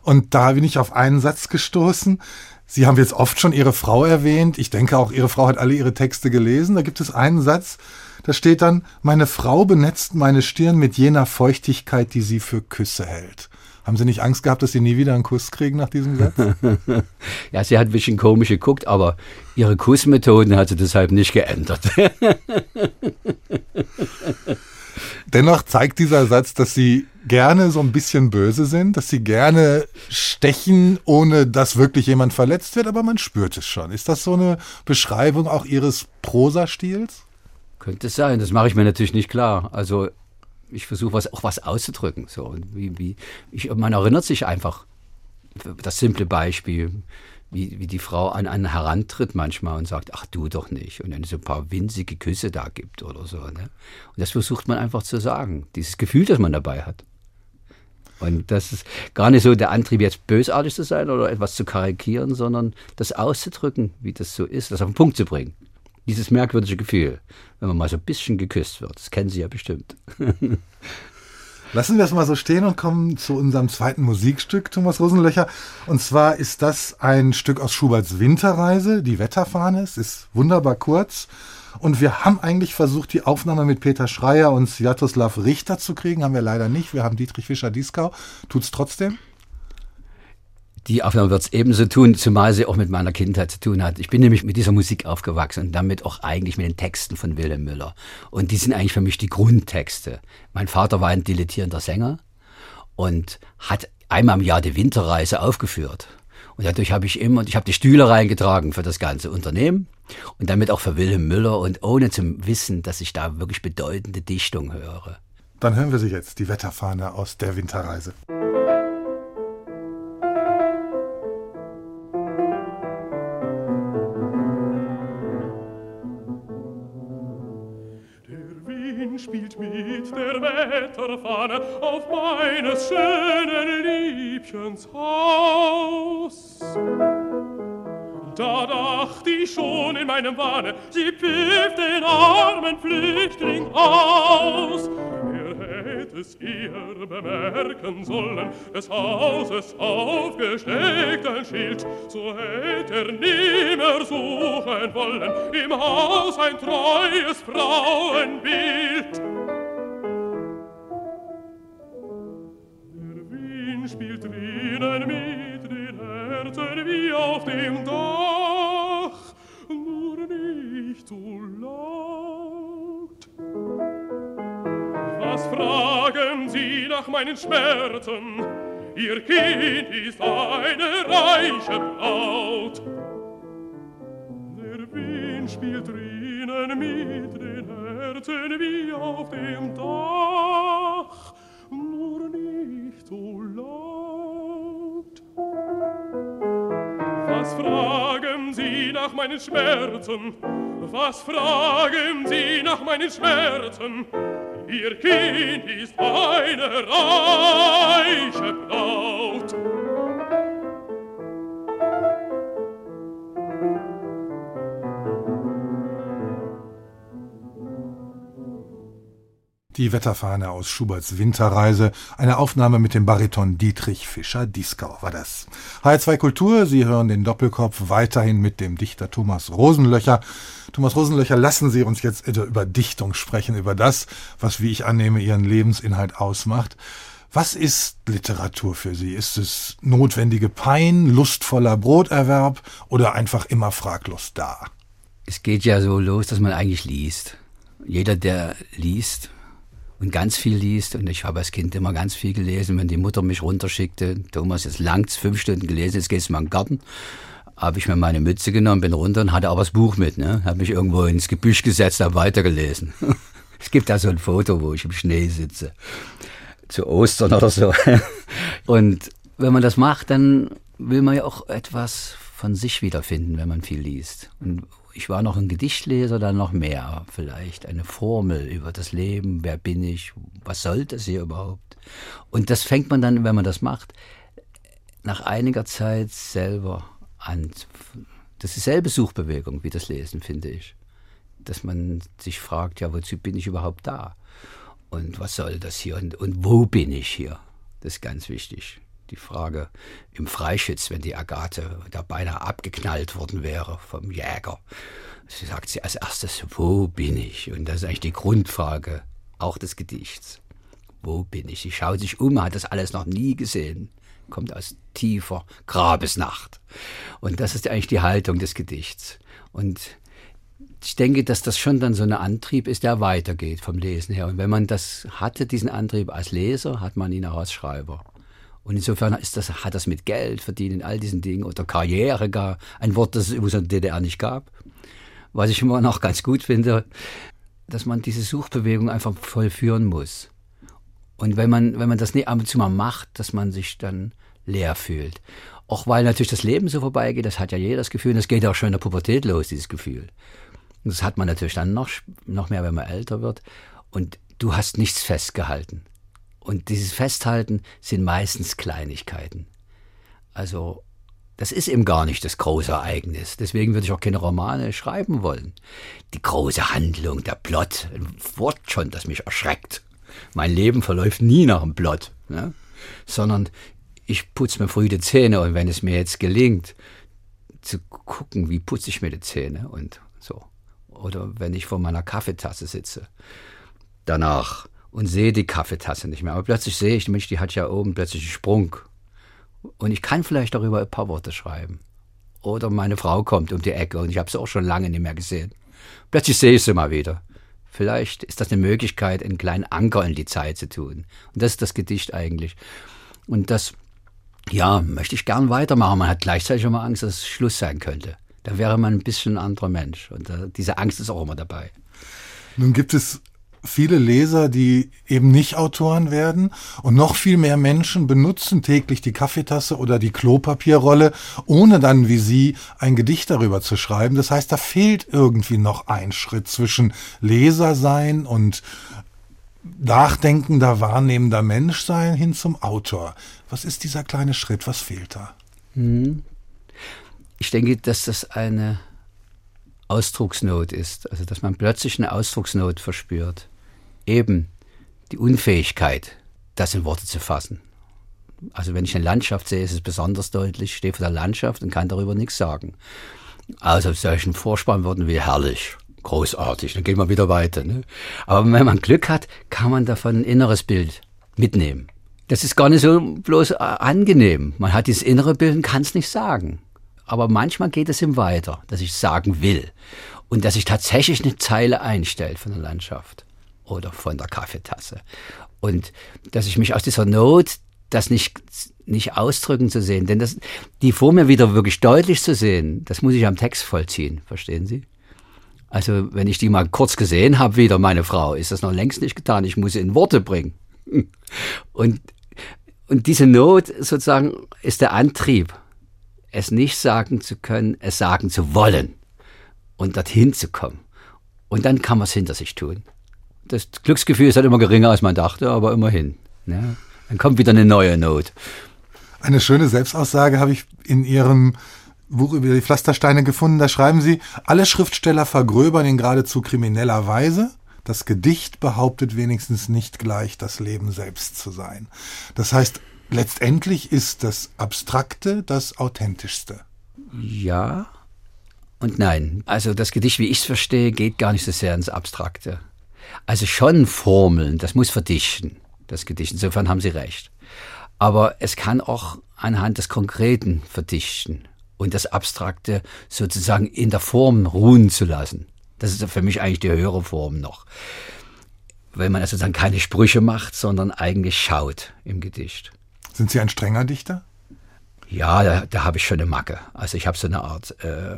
Und da bin ich auf einen Satz gestoßen, Sie haben jetzt oft schon Ihre Frau erwähnt. Ich denke auch, Ihre Frau hat alle Ihre Texte gelesen. Da gibt es einen Satz, da steht dann, meine Frau benetzt meine Stirn mit jener Feuchtigkeit, die sie für Küsse hält. Haben Sie nicht Angst gehabt, dass Sie nie wieder einen Kuss kriegen nach diesem Satz? (laughs) ja, sie hat ein bisschen komisch geguckt, aber ihre Kussmethoden hat sie deshalb nicht geändert. (laughs) Dennoch zeigt dieser Satz, dass Sie gerne so ein bisschen böse sind, dass sie gerne stechen, ohne dass wirklich jemand verletzt wird, aber man spürt es schon. Ist das so eine Beschreibung auch Ihres Prosastils? Könnte es sein, das mache ich mir natürlich nicht klar. Also ich versuche was, auch was auszudrücken. So. Wie, wie, ich, man erinnert sich einfach, das simple Beispiel, wie, wie die Frau an einen herantritt manchmal und sagt, ach du doch nicht. Und dann so ein paar winzige Küsse da gibt oder so. Ne? Und das versucht man einfach zu sagen. Dieses Gefühl, das man dabei hat. Und das ist gar nicht so der Antrieb, jetzt bösartig zu sein oder etwas zu karikieren, sondern das auszudrücken, wie das so ist, das auf den Punkt zu bringen. Dieses merkwürdige Gefühl, wenn man mal so ein bisschen geküsst wird. Das kennen Sie ja bestimmt. (laughs) Lassen wir es mal so stehen und kommen zu unserem zweiten Musikstück, Thomas Rosenlöcher. Und zwar ist das ein Stück aus Schuberts Winterreise, die Wetterfahne. Es ist wunderbar kurz. Und wir haben eigentlich versucht, die Aufnahme mit Peter Schreier und Sjatoslav Richter zu kriegen. Haben wir leider nicht. Wir haben Dietrich Fischer-Dieskau. Tut's trotzdem? Die Aufnahme wird es ebenso tun, zumal sie auch mit meiner Kindheit zu tun hat. Ich bin nämlich mit dieser Musik aufgewachsen und damit auch eigentlich mit den Texten von Wilhelm Müller. Und die sind eigentlich für mich die Grundtexte. Mein Vater war ein dilettierender Sänger und hat einmal im Jahr die Winterreise aufgeführt. Und dadurch habe ich immer, ich habe die Stühle reingetragen für das ganze Unternehmen und damit auch für Wilhelm Müller und ohne zu wissen, dass ich da wirklich bedeutende Dichtung höre. Dann hören wir sie jetzt, die Wetterfahne aus der Winterreise. Wetterfahne auf meines schönen Liebchens Haus. Da dacht ich schon in meinem Wahne, sie pfifft den armen Flüchtling aus es ihr bemerken sollen, des Hauses aufgesteckten Schild, so hätt er nimmer suchen wollen, im Haus ein treues Frauenbild. Spielt drinnen mit den Herzen wie auf dem Dach, nur nicht so laut. Was fragen Sie nach meinen Schmerzen? Ihr Kind ist eine reiche Braut. Der Wind spielt drinnen mit den Herzen wie auf dem Dach, nur nicht so laut. Was fragen Sie nach meinen Schmerzen? Was fragen Sie nach meinen Schmerzen? Ihr Kind ist eine reiche Braut. Die Wetterfahne aus Schuberts Winterreise, eine Aufnahme mit dem Bariton Dietrich Fischer-Dieskau war das. H2 Kultur, Sie hören den Doppelkopf weiterhin mit dem Dichter Thomas Rosenlöcher. Thomas Rosenlöcher, lassen Sie uns jetzt über Dichtung sprechen, über das, was, wie ich annehme, Ihren Lebensinhalt ausmacht. Was ist Literatur für Sie? Ist es notwendige Pein, lustvoller Broterwerb oder einfach immer fraglos da? Es geht ja so los, dass man eigentlich liest. Jeder, der liest, und ganz viel liest. Und ich habe als Kind immer ganz viel gelesen, wenn die Mutter mich runterschickte. Thomas, jetzt langt's fünf Stunden gelesen, jetzt gehst du mal in den Garten. Habe ich mir meine Mütze genommen, bin runter und hatte aber das Buch mit. Ne? Habe mich irgendwo ins Gebüsch gesetzt, habe weitergelesen. (laughs) es gibt da so ein Foto, wo ich im Schnee sitze. Zu Ostern oder so. (laughs) und wenn man das macht, dann will man ja auch etwas von sich wiederfinden, wenn man viel liest. Und ich war noch ein Gedichtleser, dann noch mehr vielleicht. Eine Formel über das Leben, wer bin ich, was soll das hier überhaupt? Und das fängt man dann, wenn man das macht, nach einiger Zeit selber an. Das ist dieselbe Suchbewegung wie das Lesen, finde ich. Dass man sich fragt, ja, wozu bin ich überhaupt da? Und was soll das hier? Und, und wo bin ich hier? Das ist ganz wichtig die Frage im Freischütz, wenn die Agathe da beinahe abgeknallt worden wäre vom Jäger. Sie sagt sie als erstes, wo bin ich? Und das ist eigentlich die Grundfrage auch des Gedichts. Wo bin ich? Sie schaut sich um, hat das alles noch nie gesehen, kommt aus tiefer Grabesnacht. Und das ist eigentlich die Haltung des Gedichts. Und ich denke, dass das schon dann so ein Antrieb ist, der weitergeht vom Lesen her. Und wenn man das hatte, diesen Antrieb als Leser, hat man ihn auch als Schreiber. Und insofern ist das, hat das mit Geld verdienen, all diesen Dingen oder Karriere gar, ein Wort, das es übrigens in der DDR nicht gab. Was ich immer noch ganz gut finde, dass man diese Suchbewegung einfach vollführen muss. Und wenn man, wenn man das nicht ab und zu mal macht, dass man sich dann leer fühlt. Auch weil natürlich das Leben so vorbeigeht, das hat ja jeder das Gefühl, und das geht auch schon in der Pubertät los, dieses Gefühl. Und das hat man natürlich dann noch, noch mehr, wenn man älter wird. Und du hast nichts festgehalten. Und dieses Festhalten sind meistens Kleinigkeiten. Also, das ist eben gar nicht das große Ereignis. Deswegen würde ich auch keine Romane schreiben wollen. Die große Handlung, der Plot, ein Wort schon, das mich erschreckt. Mein Leben verläuft nie nach dem Plot, ne? sondern ich putze mir früh die Zähne und wenn es mir jetzt gelingt, zu gucken, wie putze ich mir die Zähne und so. Oder wenn ich vor meiner Kaffeetasse sitze, danach und sehe die Kaffeetasse nicht mehr. Aber plötzlich sehe ich, Mensch, die hat ja oben plötzlich einen Sprung. Und ich kann vielleicht darüber ein paar Worte schreiben. Oder meine Frau kommt um die Ecke und ich habe sie auch schon lange nicht mehr gesehen. Plötzlich sehe ich sie mal wieder. Vielleicht ist das eine Möglichkeit, einen kleinen Anker in die Zeit zu tun. Und das ist das Gedicht eigentlich. Und das, ja, möchte ich gern weitermachen. Man hat gleichzeitig immer Angst, dass es Schluss sein könnte. Da wäre man ein bisschen ein anderer Mensch. Und äh, diese Angst ist auch immer dabei. Nun gibt es viele Leser, die eben nicht Autoren werden und noch viel mehr Menschen benutzen täglich die Kaffeetasse oder die Klopapierrolle, ohne dann wie Sie ein Gedicht darüber zu schreiben. Das heißt, da fehlt irgendwie noch ein Schritt zwischen Leser sein und nachdenkender, wahrnehmender Mensch sein hin zum Autor. Was ist dieser kleine Schritt? Was fehlt da? Hm. Ich denke, dass das eine Ausdrucksnot ist, also dass man plötzlich eine Ausdrucksnot verspürt eben die Unfähigkeit, das in Worte zu fassen. Also wenn ich eine Landschaft sehe, ist es besonders deutlich, ich stehe vor der Landschaft und kann darüber nichts sagen. Also solchen Vorspannworten wie herrlich, großartig, dann gehen wir wieder weiter. Ne? Aber wenn man Glück hat, kann man davon ein inneres Bild mitnehmen. Das ist gar nicht so bloß äh, angenehm. Man hat dieses innere Bild und kann es nicht sagen. Aber manchmal geht es ihm weiter, dass ich sagen will. Und dass sich tatsächlich eine Zeile einstellt von der Landschaft oder von der Kaffeetasse. Und dass ich mich aus dieser Not, das nicht, nicht ausdrücken zu sehen, denn das, die vor mir wieder wirklich deutlich zu sehen, das muss ich am Text vollziehen, verstehen Sie? Also wenn ich die mal kurz gesehen habe, wieder meine Frau, ist das noch längst nicht getan. Ich muss sie in Worte bringen. (laughs) Und, und diese Not sozusagen ist der Antrieb, es nicht sagen zu können, es sagen zu wollen und dorthin zu kommen. Und dann kann man es hinter sich tun das Glücksgefühl ist halt immer geringer, als man dachte, aber immerhin. Ne? Dann kommt wieder eine neue Not. Eine schöne Selbstaussage habe ich in Ihrem Buch über die Pflastersteine gefunden. Da schreiben Sie, alle Schriftsteller vergröbern in geradezu krimineller Weise. Das Gedicht behauptet wenigstens nicht gleich, das Leben selbst zu sein. Das heißt, letztendlich ist das Abstrakte das Authentischste. Ja und nein. Also das Gedicht, wie ich es verstehe, geht gar nicht so sehr ins Abstrakte. Also schon Formeln, das muss verdichten, das Gedicht. Insofern haben Sie recht. Aber es kann auch anhand des Konkreten verdichten und das Abstrakte sozusagen in der Form ruhen zu lassen. Das ist für mich eigentlich die höhere Form noch. Weil man also dann keine Sprüche macht, sondern eigentlich schaut im Gedicht. Sind Sie ein strenger Dichter? Ja, da, da habe ich schon eine Macke. Also ich habe so eine Art äh,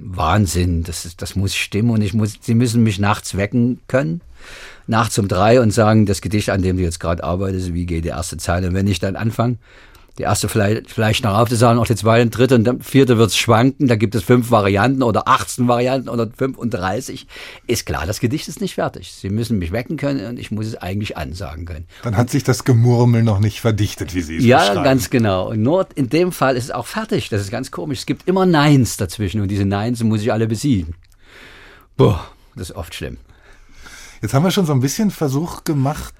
Wahnsinn. Das, das muss stimmen und ich muss, Sie müssen mich nachts wecken können. Nachts um drei und sagen, das Gedicht, an dem du jetzt gerade arbeitest, wie geht die erste Zeile? Und wenn ich dann anfange, die erste vielleicht, vielleicht noch aufzusagen, auch die zweite und dritte und dann vierte wird es schwanken, da gibt es fünf Varianten oder 18 Varianten oder 35. Ist klar, das Gedicht ist nicht fertig. Sie müssen mich wecken können und ich muss es eigentlich ansagen können. Dann hat sich das Gemurmel noch nicht verdichtet, wie Sie es Ja, ganz genau. Und nur in dem Fall ist es auch fertig. Das ist ganz komisch. Es gibt immer Neins dazwischen und diese Neins muss ich alle besiegen. Boah, das ist oft schlimm. Jetzt haben wir schon so ein bisschen Versuch gemacht,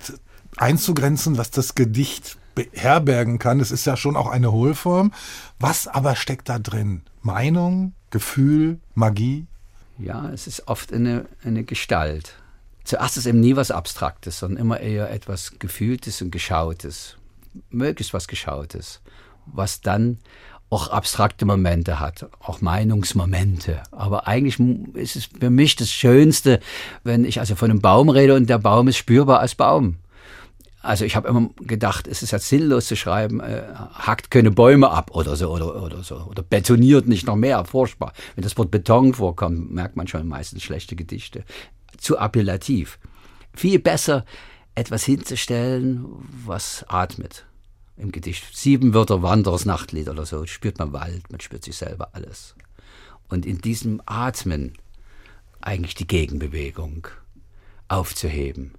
einzugrenzen, was das Gedicht beherbergen kann. Es ist ja schon auch eine Hohlform. Was aber steckt da drin? Meinung, Gefühl, Magie? Ja, es ist oft eine, eine Gestalt. Zuerst ist eben nie was Abstraktes, sondern immer eher etwas Gefühltes und Geschautes. Möglichst was Geschautes. Was dann auch abstrakte Momente hat, auch Meinungsmomente. Aber eigentlich ist es für mich das Schönste, wenn ich also von einem Baum rede und der Baum ist spürbar als Baum. Also ich habe immer gedacht, es ist ja sinnlos zu schreiben, äh, hackt keine Bäume ab oder so oder, oder so oder betoniert nicht noch mehr, furchtbar. Wenn das Wort Beton vorkommt, merkt man schon meistens schlechte Gedichte. Zu appellativ. Viel besser etwas hinzustellen, was atmet im Gedicht. Sieben Wörter Wanderers Nachtlied oder so, spürt man Wald, man spürt sich selber alles. Und in diesem Atmen eigentlich die Gegenbewegung aufzuheben.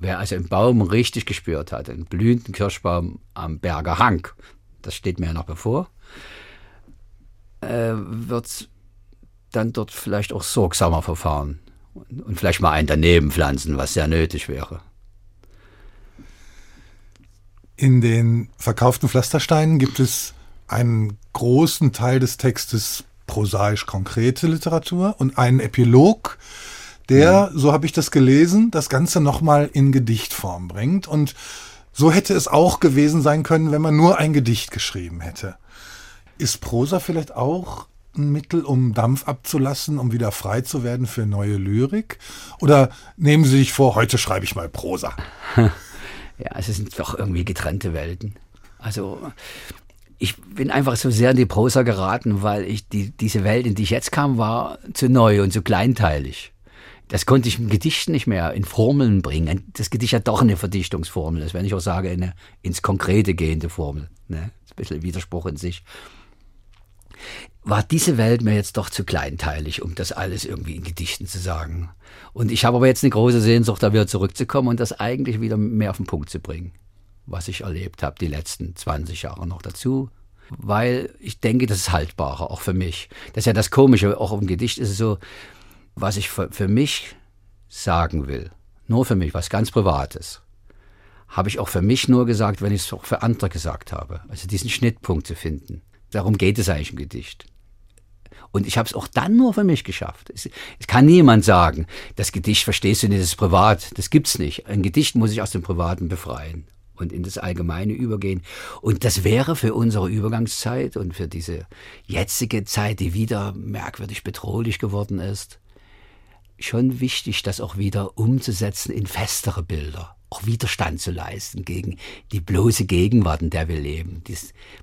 Wer also einen Baum richtig gespürt hat, einen blühenden Kirschbaum am Berger Hang, das steht mir ja noch bevor, äh, wird dann dort vielleicht auch sorgsamer verfahren und, und vielleicht mal einen daneben pflanzen, was sehr nötig wäre. In den verkauften Pflastersteinen gibt es einen großen Teil des Textes prosaisch-konkrete Literatur und einen Epilog, der, mhm. so habe ich das gelesen, das Ganze nochmal in Gedichtform bringt. Und so hätte es auch gewesen sein können, wenn man nur ein Gedicht geschrieben hätte. Ist Prosa vielleicht auch ein Mittel, um Dampf abzulassen, um wieder frei zu werden für neue Lyrik? Oder nehmen Sie sich vor, heute schreibe ich mal Prosa? (laughs) Ja, es sind doch irgendwie getrennte Welten. Also ich bin einfach so sehr in die Prosa geraten, weil ich die, diese Welt, in die ich jetzt kam, war zu neu und zu kleinteilig. Das konnte ich im Gedicht nicht mehr in Formeln bringen. Das Gedicht hat doch eine Verdichtungsformel. Das, wenn ich auch sage, eine ins Konkrete gehende Formel. Ne? Ein bisschen Widerspruch in sich. War diese Welt mir jetzt doch zu kleinteilig, um das alles irgendwie in Gedichten zu sagen. Und ich habe aber jetzt eine große Sehnsucht, da wieder zurückzukommen und das eigentlich wieder mehr auf den Punkt zu bringen, was ich erlebt habe, die letzten 20 Jahre noch dazu. Weil ich denke, das ist haltbarer, auch für mich. Das ist ja das Komische, auch im Gedicht ist es so, was ich für, für mich sagen will, nur für mich, was ganz Privates, habe ich auch für mich nur gesagt, wenn ich es auch für andere gesagt habe. Also diesen Schnittpunkt zu finden. Darum geht es eigentlich im Gedicht. Und ich habe es auch dann nur für mich geschafft. Es, es, kann niemand sagen, das Gedicht verstehst du nicht, das ist privat. Das gibt's nicht. Ein Gedicht muss ich aus dem Privaten befreien und in das Allgemeine übergehen. Und das wäre für unsere Übergangszeit und für diese jetzige Zeit, die wieder merkwürdig bedrohlich geworden ist, schon wichtig, das auch wieder umzusetzen in festere Bilder auch Widerstand zu leisten gegen die bloße Gegenwart, in der wir leben. Die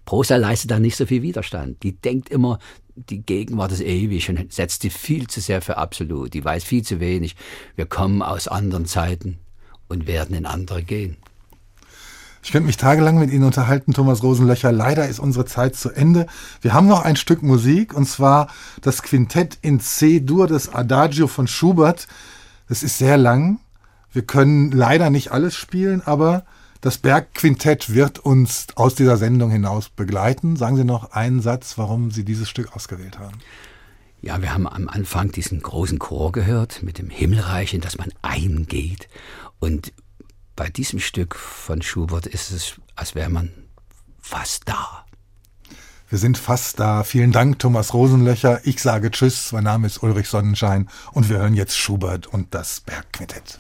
Prosa leistet da nicht so viel Widerstand. Die denkt immer, die Gegenwart ist ewig und setzt die viel zu sehr für absolut. Die weiß viel zu wenig. Wir kommen aus anderen Zeiten und werden in andere gehen. Ich könnte mich tagelang mit Ihnen unterhalten, Thomas Rosenlöcher. Leider ist unsere Zeit zu Ende. Wir haben noch ein Stück Musik und zwar das Quintett in C-Dur, das Adagio von Schubert. Das ist sehr lang. Wir können leider nicht alles spielen, aber das Bergquintett wird uns aus dieser Sendung hinaus begleiten. Sagen Sie noch einen Satz, warum Sie dieses Stück ausgewählt haben. Ja, wir haben am Anfang diesen großen Chor gehört mit dem Himmelreich, in das man eingeht. Und bei diesem Stück von Schubert ist es, als wäre man fast da. Wir sind fast da. Vielen Dank, Thomas Rosenlöcher. Ich sage Tschüss. Mein Name ist Ulrich Sonnenschein und wir hören jetzt Schubert und das Bergquintett.